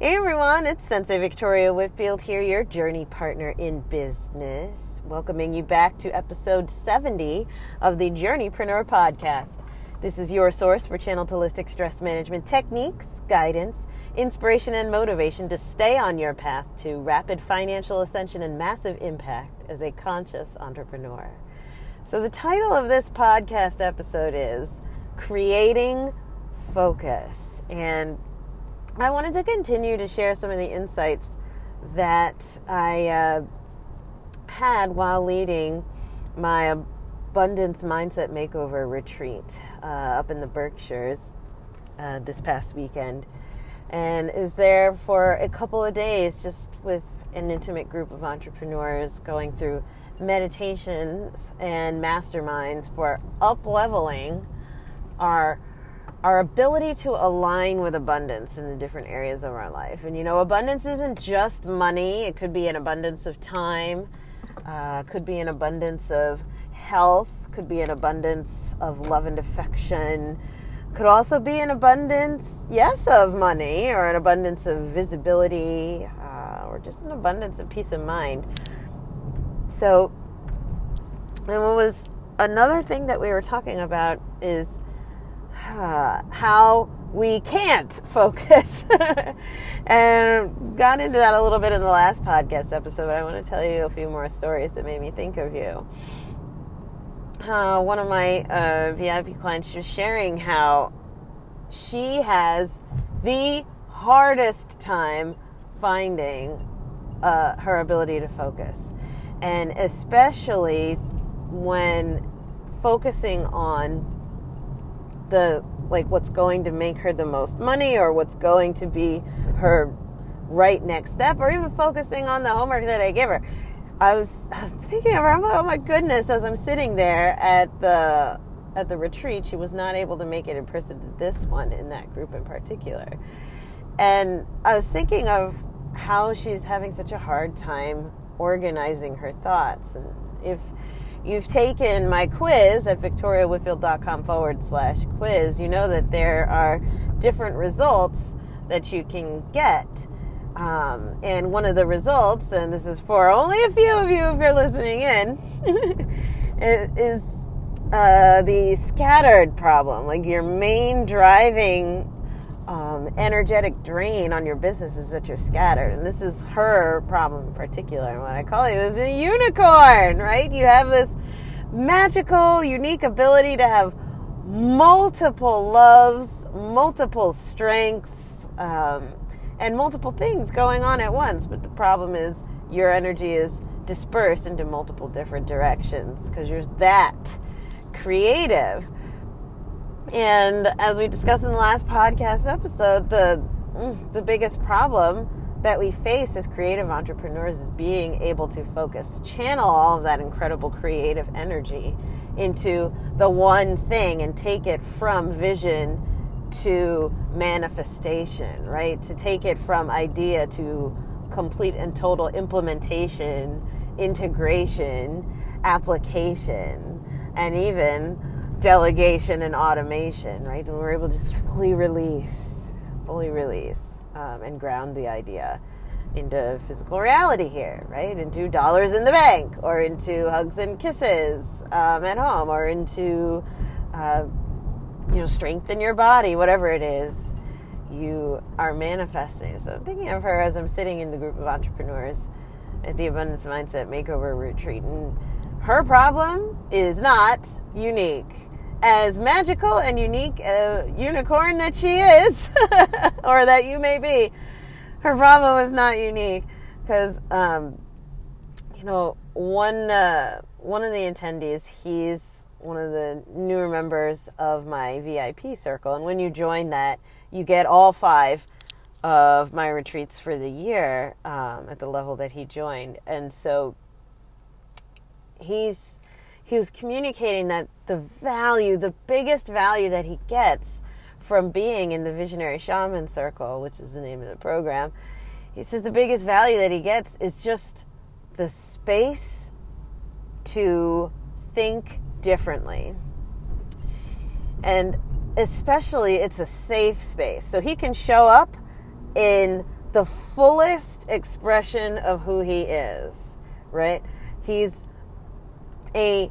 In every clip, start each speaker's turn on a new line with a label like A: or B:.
A: Hey everyone, it's Sensei Victoria Whitfield here, your journey partner in business, welcoming you back to episode 70 of the Journeypreneur podcast. This is your source for channeled holistic stress management techniques, guidance, inspiration, and motivation to stay on your path to rapid financial ascension and massive impact as a conscious entrepreneur. So, the title of this podcast episode is Creating Focus. And I wanted to continue to share some of the insights that I uh, had while leading my abundance mindset makeover retreat uh, up in the Berkshires uh, this past weekend. And is there for a couple of days just with an intimate group of entrepreneurs going through meditations and masterminds for up leveling our our ability to align with abundance in the different areas of our life. And you know, abundance isn't just money, it could be an abundance of time, uh, could be an abundance of health, could be an abundance of love and affection, could also be an abundance, yes, of money, or an abundance of visibility, uh, or just an abundance of peace of mind. So, and what was another thing that we were talking about is uh, how we can't focus. and got into that a little bit in the last podcast episode, but I want to tell you a few more stories that made me think of you. Uh, one of my uh, VIP clients was sharing how she has the hardest time finding uh, her ability to focus. And especially when focusing on the like what's going to make her the most money or what's going to be her right next step or even focusing on the homework that I give her. I was thinking of her, I'm like, oh my goodness, as I'm sitting there at the at the retreat, she was not able to make it in person to this one in that group in particular. And I was thinking of how she's having such a hard time organizing her thoughts and if you've taken my quiz at victoriawhitfield.com forward slash quiz, you know that there are different results that you can get. Um, and one of the results, and this is for only a few of you if you're listening in, is uh, the scattered problem. Like your main driving um, energetic drain on your business is that you're scattered. And this is her problem in particular. And what I call you is a unicorn, right? You have this magical, unique ability to have multiple loves, multiple strengths, um, and multiple things going on at once. But the problem is your energy is dispersed into multiple different directions because you're that creative. And as we discussed in the last podcast episode, the the biggest problem that we face as creative entrepreneurs is being able to focus, channel all of that incredible creative energy into the one thing and take it from vision to manifestation, right? To take it from idea to complete and total implementation, integration, application, and even delegation and automation, right? And we're able to just fully release, fully release, um, and ground the idea into physical reality here, right? Into dollars in the bank, or into hugs and kisses um, at home, or into uh, you know strength in your body, whatever it is you are manifesting. So I'm thinking of her as I'm sitting in the group of entrepreneurs at the Abundance Mindset Makeover Retreat, and her problem is not unique as magical and unique a unicorn that she is, or that you may be, her problem is not unique because, um, you know, one uh, one of the attendees, he's one of the newer members of my VIP circle, and when you join that, you get all five of my retreats for the year um, at the level that he joined, and so he's he was communicating that the value, the biggest value that he gets from being in the Visionary Shaman Circle, which is the name of the program, he says the biggest value that he gets is just the space to think differently. And especially, it's a safe space. So he can show up in the fullest expression of who he is, right? He's a,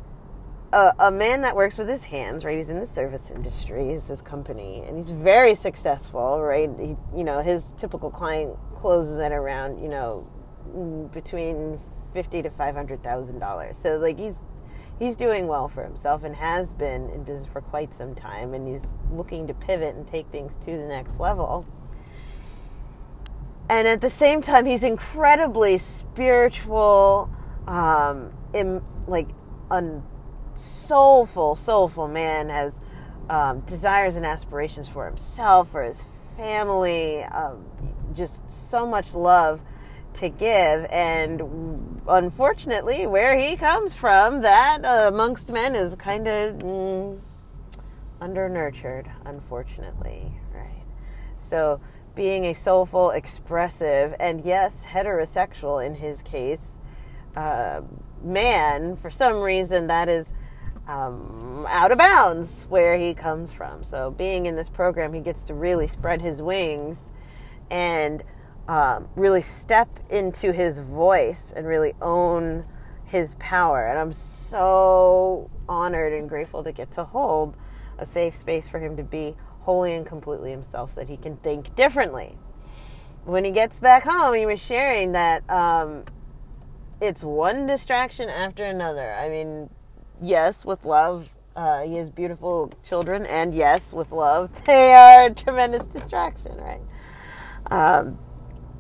A: a a man that works with his hands, right? He's in the service industry, is his company, and he's very successful, right? He, you know, his typical client closes at around, you know, between fifty to five hundred thousand dollars. So like he's he's doing well for himself and has been in business for quite some time, and he's looking to pivot and take things to the next level. And at the same time, he's incredibly spiritual, um, in, like a soulful, soulful man. Has um, desires and aspirations for himself, for his family, um, just so much love to give. And unfortunately, where he comes from, that uh, amongst men is kind of mm, under nurtured, unfortunately, right? So, being a soulful, expressive, and yes, heterosexual in his case, uh, man, for some reason, that is. Um, out of bounds where he comes from. So, being in this program, he gets to really spread his wings and um, really step into his voice and really own his power. And I'm so honored and grateful to get to hold a safe space for him to be wholly and completely himself so that he can think differently. When he gets back home, he was sharing that um, it's one distraction after another. I mean, yes, with love, uh, he has beautiful children, and yes, with love, they are a tremendous distraction, right? Um,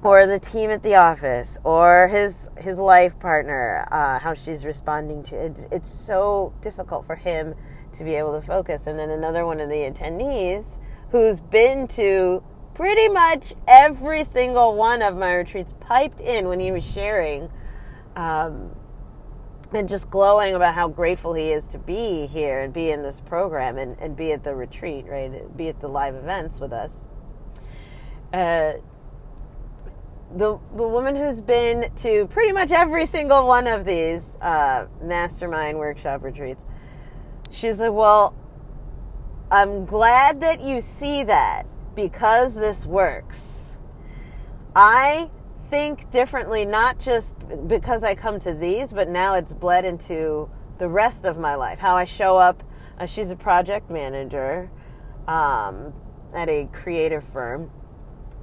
A: or the team at the office or his his life partner uh, how she's responding to it it's so difficult for him to be able to focus and then another one of the attendees who's been to pretty much every single one of my retreats piped in when he was sharing um, and just glowing about how grateful he is to be here and be in this program and, and be at the retreat right be at the live events with us uh, the the woman who's been to pretty much every single one of these uh, mastermind workshop retreats, she's like, "Well, I'm glad that you see that because this works. I think differently, not just because I come to these, but now it's bled into the rest of my life. How I show up. Uh, she's a project manager um, at a creative firm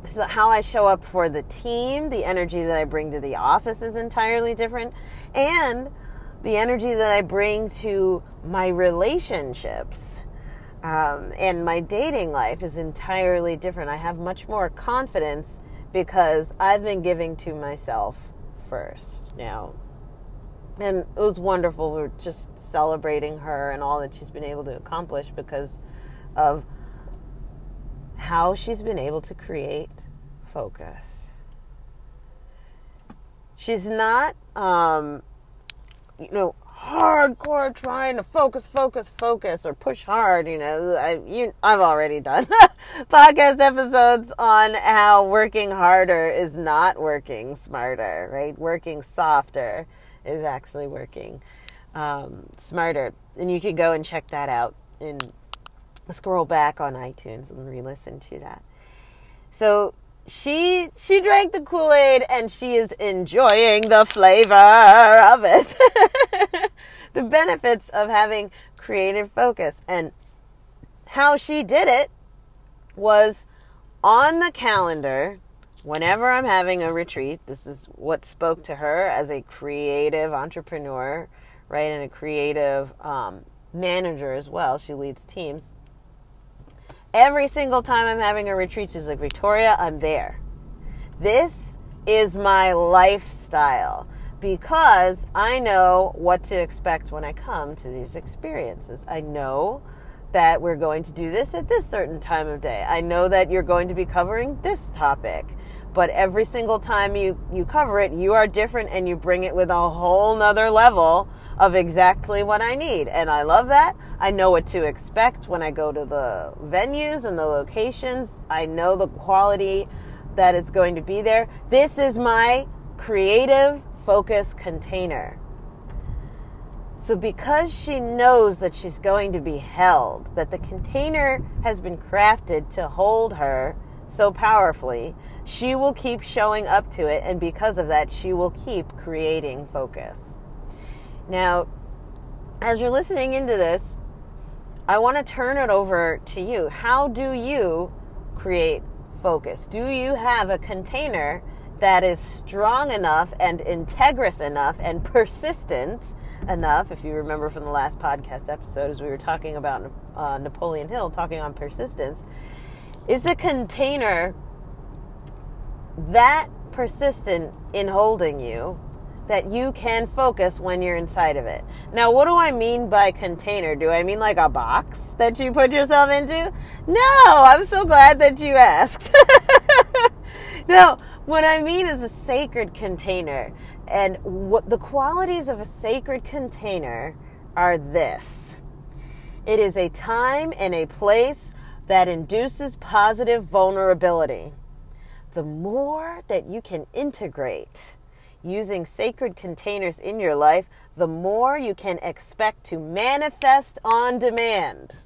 A: so how I show up for the team, the energy that I bring to the office is entirely different, and the energy that I bring to my relationships um, and my dating life is entirely different. I have much more confidence because I've been giving to myself first now. And it was wonderful. We are just celebrating her and all that she's been able to accomplish because of how she's been able to create focus. She's not, um, you know, hardcore trying to focus, focus, focus, or push hard. You know, I you I've already done podcast episodes on how working harder is not working smarter, right? Working softer is actually working um, smarter, and you can go and check that out and scroll back on iTunes and re-listen to that. So she she drank the Kool-Aid and she is enjoying the flavor of it. the benefits of having creative focus and how she did it was on the calendar whenever I'm having a retreat. This is what spoke to her as a creative entrepreneur, right, and a creative um, manager as well. She leads teams Every single time I'm having a retreat, she's like, Victoria, I'm there. This is my lifestyle because I know what to expect when I come to these experiences. I know that we're going to do this at this certain time of day. I know that you're going to be covering this topic. But every single time you, you cover it, you are different and you bring it with a whole nother level of exactly what I need. And I love that. I know what to expect when I go to the venues and the locations. I know the quality that it's going to be there. This is my creative focus container. So, because she knows that she's going to be held, that the container has been crafted to hold her so powerfully, she will keep showing up to it. And because of that, she will keep creating focus. Now, as you're listening into this, I want to turn it over to you. How do you create focus? Do you have a container that is strong enough and integrous enough and persistent enough? If you remember from the last podcast episode, as we were talking about uh, Napoleon Hill, talking on persistence, is the container that persistent in holding you that you can focus when you're inside of it. Now, what do I mean by container? Do I mean like a box that you put yourself into? No, I'm so glad that you asked. no, what I mean is a sacred container. And what the qualities of a sacred container are this. It is a time and a place that induces positive vulnerability. The more that you can integrate using sacred containers in your life, the more you can expect to manifest on demand.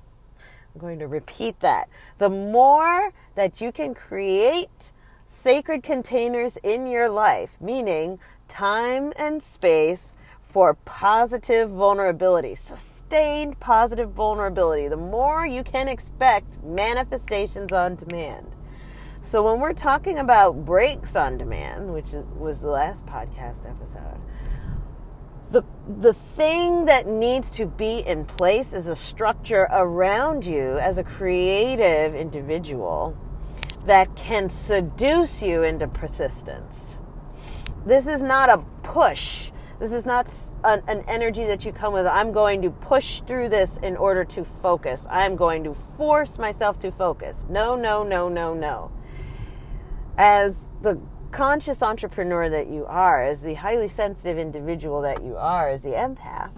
A: I'm going to repeat that. The more that you can create sacred containers in your life, meaning time and space for positive vulnerability, sustained positive vulnerability, the more you can expect manifestations on demand. So when we're talking about breaks on demand, which is, was the last podcast episode, the the thing that needs to be in place is a structure around you as a creative individual that can seduce you into persistence. This is not a push. This is not an, an, energy that you come with. I'm going to push through this in order to focus. I'm going to force myself to focus. No, no, no, no, no as the conscious entrepreneur that you are, as the highly sensitive individual that you are, as the empath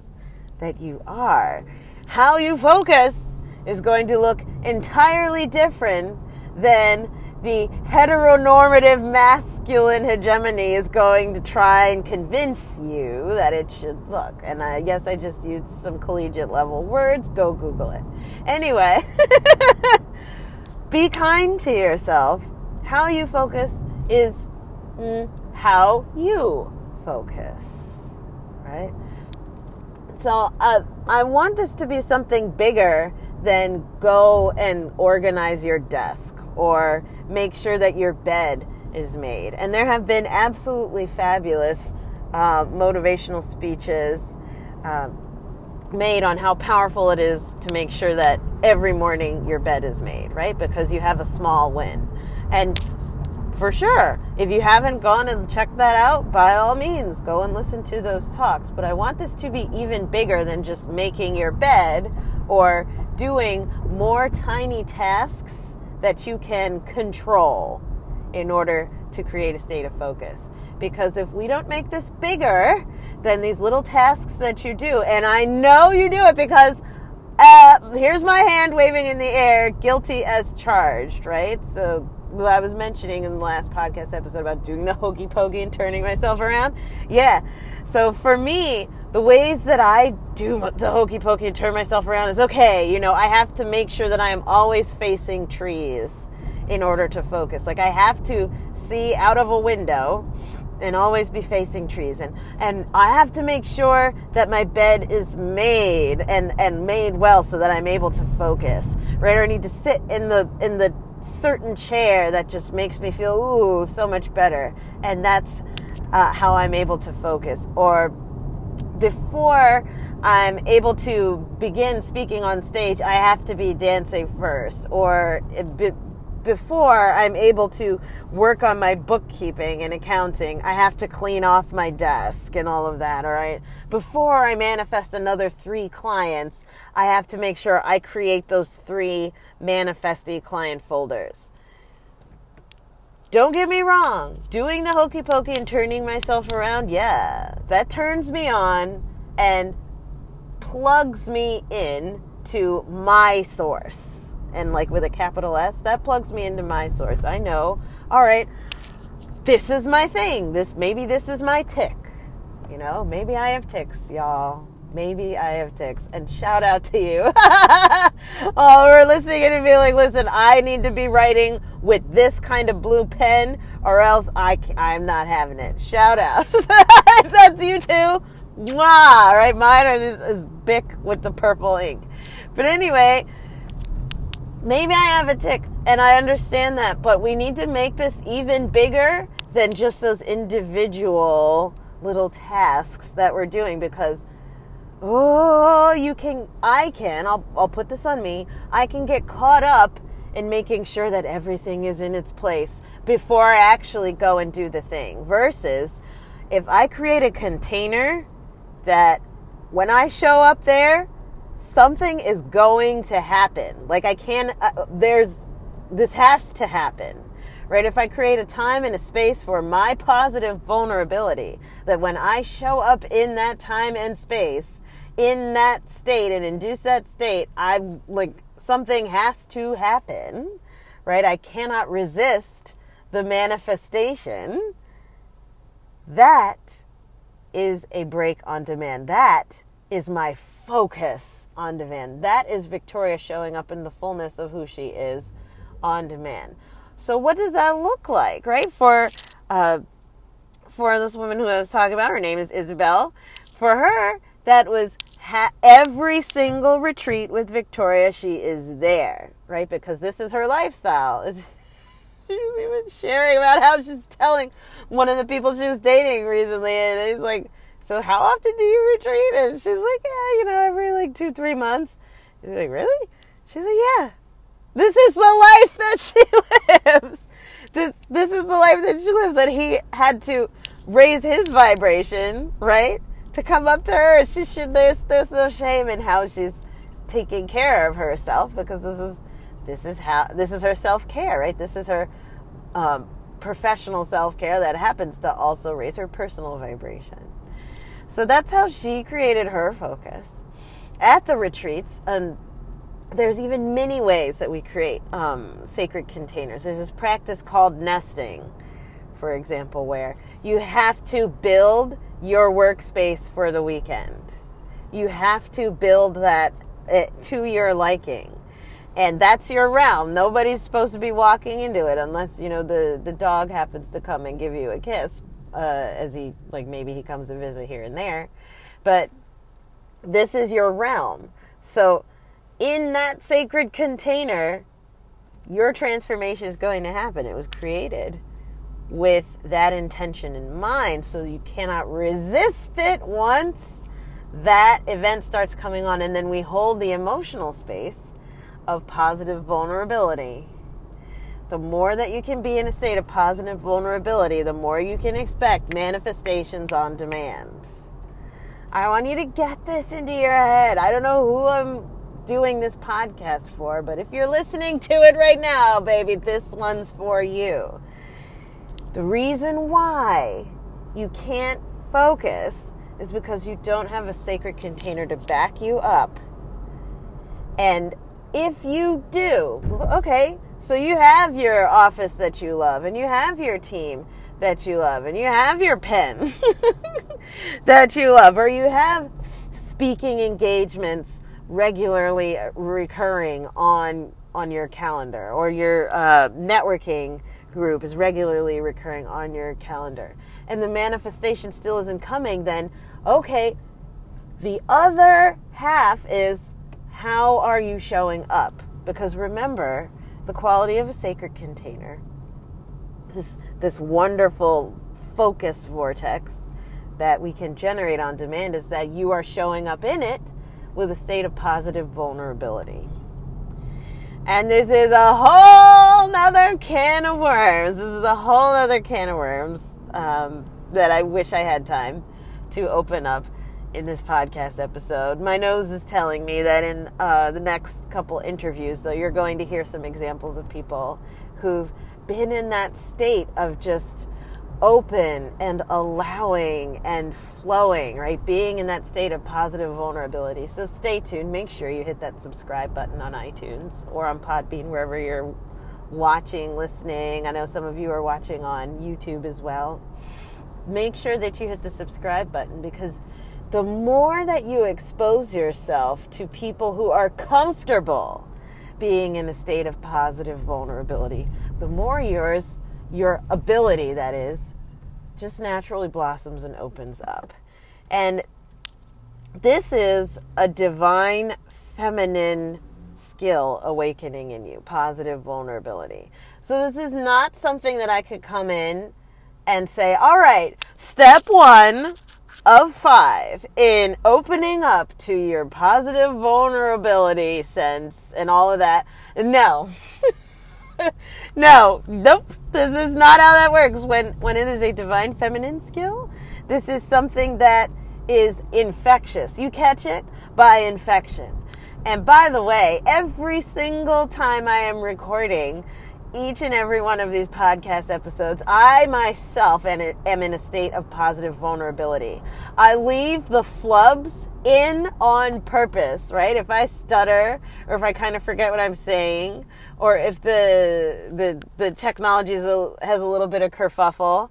A: that you are, how you focus is going to look entirely different than the heteronormative masculine hegemony is going to try and convince you that it should look. And I guess I just used some collegiate level words. Go Google it. Anyway, be kind to yourself how you focus is mm, how you focus, right? So uh, I want this to be something bigger than go and organize your desk or make sure that your bed is made. And there have been absolutely fabulous uh, motivational speeches uh, made on how powerful it is to make sure that every morning your bed is made, right? Because you have a small win. And for sure, if you haven't gone and checked that out, by all means, go and listen to those talks. But I want this to be even bigger than just making your bed or doing more tiny tasks that you can control in order to create a state of focus. Because if we don't make this bigger than these little tasks that you do, and I know you do it because uh, here's my hand waving in the air, guilty as charged, right? So I was mentioning in the last podcast episode about doing the hokey pokey and turning myself around. Yeah. So for me, the ways that I do the hokey pokey and turn myself around is okay. You know, I have to make sure that I am always facing trees in order to focus. Like I have to see out of a window and always be facing trees and and I have to make sure that my bed is made and and made well so that I'm able to focus right or I need to sit in the in the certain chair that just makes me feel ooh so much better and that's uh, how i'm able to focus or before i'm able to begin speaking on stage i have to be dancing first or before I'm able to work on my bookkeeping and accounting, I have to clean off my desk and all of that, all right? Before I manifest another three clients, I have to make sure I create those three manifesting client folders. Don't get me wrong, doing the hokey pokey and turning myself around, yeah, that turns me on and plugs me in to my source and like with a capital S, that plugs me into my source. I know, all right, this is my thing. This maybe this is my tic. You know, maybe I have tics, y'all. Maybe I have tics. And shout out to you. oh, we're listening and feeling, listen, I need to be writing with this kind of blue pen or else I, I'm not having it. Shout out. if that's you too, mwah, right? Mine is, is Bic with the purple ink. But anyway, maybe I have a tic and I understand that, but we need to make this even bigger than just those individual little tasks that we're doing because oh you can i can I'll, I'll put this on me i can get caught up in making sure that everything is in its place before i actually go and do the thing versus if i create a container that when i show up there something is going to happen like i can uh, there's this has to happen right? If I create a time and a space for my positive vulnerability, that when I show up in that time and space, in that state and induce that state, I'm like, something has to happen, right? I cannot resist the manifestation. That is a break on demand. That is my focus on demand. That is Victoria showing up in the fullness of who she is on demand. So what does that look like, right? For uh, for this woman who I was talking about, her name is Isabel. For her, that was ha- every single retreat with Victoria. She is there, right? Because this is her lifestyle. she was even sharing about how she's telling one of the people she was dating recently, and he's like, "So how often do you retreat?" And she's like, "Yeah, you know, every like two, three months." He's like, "Really?" She's like, "Yeah." This is the life that she lives. This this is the life that she lives. And he had to raise his vibration, right? To come up to her. She should there's there's no shame in how she's taking care of herself because this is this is how this is her self care, right? This is her um, professional self care that happens to also raise her personal vibration. So that's how she created her focus at the retreats. And there's even many ways that we create um, sacred containers. There's this practice called nesting, for example, where you have to build your workspace for the weekend. You have to build that eh, to your liking. And that's your realm. Nobody's supposed to be walking into it unless, you know, the, the dog happens to come and give you a kiss, uh, as he, like, maybe he comes to visit here and there. But this is your realm. So in that sacred container, your transformation is going to happen. It was created with that intention in mind, so you cannot resist it once that event starts coming on, and then we hold the emotional space of positive vulnerability. The more that you can be in a state of positive vulnerability, the more you can expect manifestations on demand. I want you to get this into your head. I don't know who I'm doing this podcast for, but if you're listening to it right now, baby, this one's for you. The reason why you can't focus is because you don't have a sacred container to back you up. And if you do, okay, so you have your office that you love, and you have your team that you love, and you have your pen that you love, or you have speaking engagements regularly recurring on on your calendar or your uh, networking group is regularly recurring on your calendar and the manifestation still isn't coming then okay the other half is how are you showing up because remember the quality of a sacred container this this wonderful focus vortex that we can generate on demand is that you are showing up in it with a state of positive vulnerability. And this is a whole nother can of worms. This is a whole other can of worms um, that I wish I had time to open up in this podcast episode. My nose is telling me that in uh, the next couple interviews, though, you're going to hear some examples of people who've been in that state of just open and allowing and flowing, right? Being in that state of positive vulnerability. So stay tuned. Make sure you hit that subscribe button on iTunes or on Podbean, wherever you're watching, listening. I know some of you are watching on YouTube as well. Make sure that you hit the subscribe button because the more that you expose yourself to people who are comfortable being in a state of positive vulnerability, the more yours, your ability, that is, just naturally blossoms and opens up. And this is a divine feminine skill awakening in you, positive vulnerability. So this is not something that I could come in and say, all right, step one of five in opening up to your positive vulnerability sense and all of that. No. no, nope. This is not how that works. When when it is a divine feminine skill, this is something that is infectious. You catch it by infection. And by the way, every single time I am recording each and every one of these podcast episodes, I myself am in a state of positive vulnerability. I leave the flubs in on purpose, right? If I stutter or if I kind of forget what I'm saying or if the the the technology has a little bit of kerfuffle,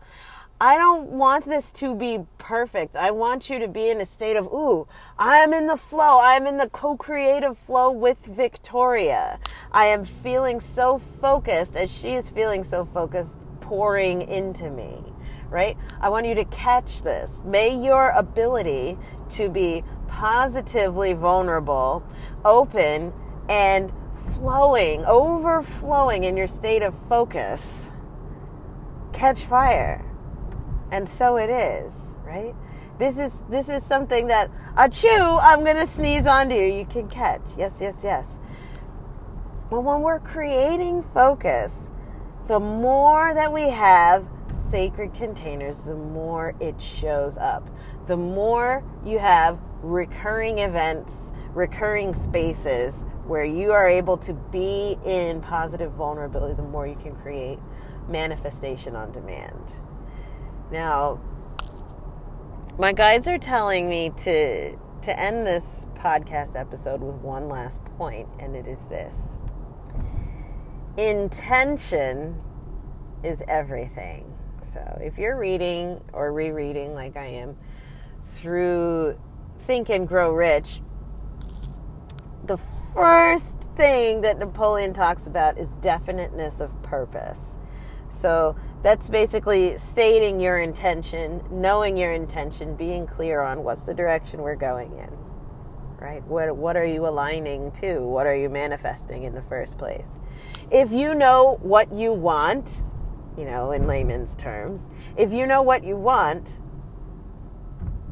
A: I don't want this to be perfect. I want you to be in a state of, ooh, I'm in the flow. I'm in the co creative flow with Victoria. I am feeling so focused as she is feeling so focused, pouring into me, right? I want you to catch this. May your ability to be positively vulnerable, open, and flowing, overflowing in your state of focus catch fire and so it is, right? This is this is something that a chew I'm gonna sneeze onto you. You can catch. Yes, yes, yes. But when we're creating focus, the more that we have sacred containers, the more it shows up. The more you have recurring events, recurring spaces where you are able to be in positive vulnerability, the more you can create manifestation on demand. Now, my guides are telling me to to end this podcast episode with one last point, and it is this. Intention is everything. So, if you're reading or rereading like I am through Think and Grow Rich, the first thing that Napoleon talks about is definiteness of purpose. So that's basically stating your intention, knowing your intention, being clear on what's the direction we're going in. Right? What what are you aligning to? What are you manifesting in the first place? If you know what you want, you know, in layman's terms, if you know what you want,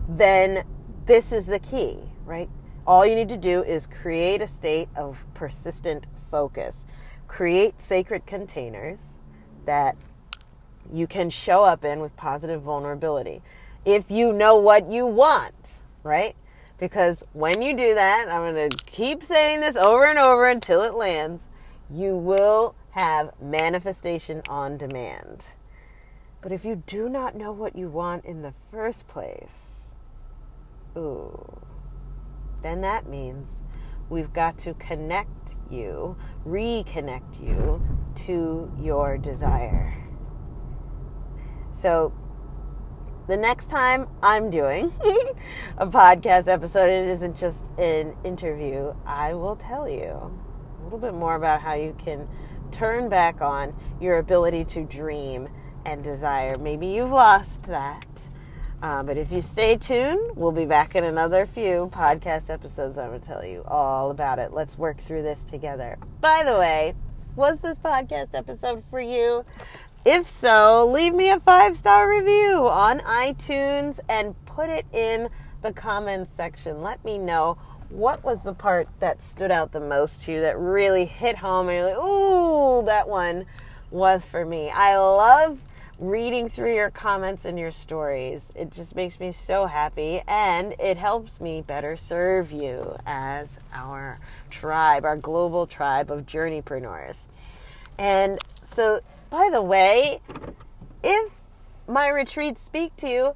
A: then this is the key, right? All you need to do is create a state of persistent focus. Create sacred containers that you can show up in with positive vulnerability. If you know what you want, right? Because when you do that, I'm going to keep saying this over and over until it lands, you will have manifestation on demand. But if you do not know what you want in the first place, ooh, then that means we've got to connect you, reconnect you to your desire. So, the next time I'm doing a podcast episode, it isn't just an interview, I will tell you a little bit more about how you can turn back on your ability to dream and desire. Maybe you've lost that. Uh, but if you stay tuned, we'll be back in another few podcast episodes. I'm going to tell you all about it. Let's work through this together. By the way, was this podcast episode for you? If so, leave me a five star review on iTunes and put it in the comments section. Let me know what was the part that stood out the most to you that really hit home and you're like, ooh, that one was for me. I love reading through your comments and your stories. It just makes me so happy and it helps me better serve you as our tribe, our global tribe of journeypreneurs. And so, by the way, if my retreats speak to you,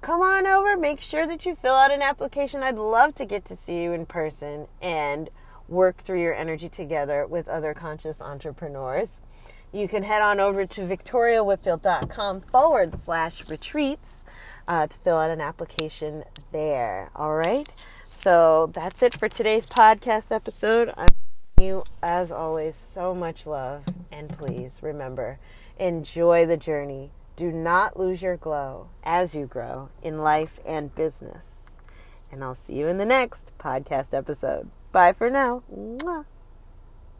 A: come on over. Make sure that you fill out an application. I'd love to get to see you in person and work through your energy together with other conscious entrepreneurs you can head on over to victoriawhitfield.com forward slash retreats. uh, to fill out an application there. All right. So that's it for today's podcast episode. I'm you, as always, so much love. And please remember, enjoy the journey. Do not lose your glow as you grow in life and business. And I'll see you in the next podcast episode. Bye for now. Mwah.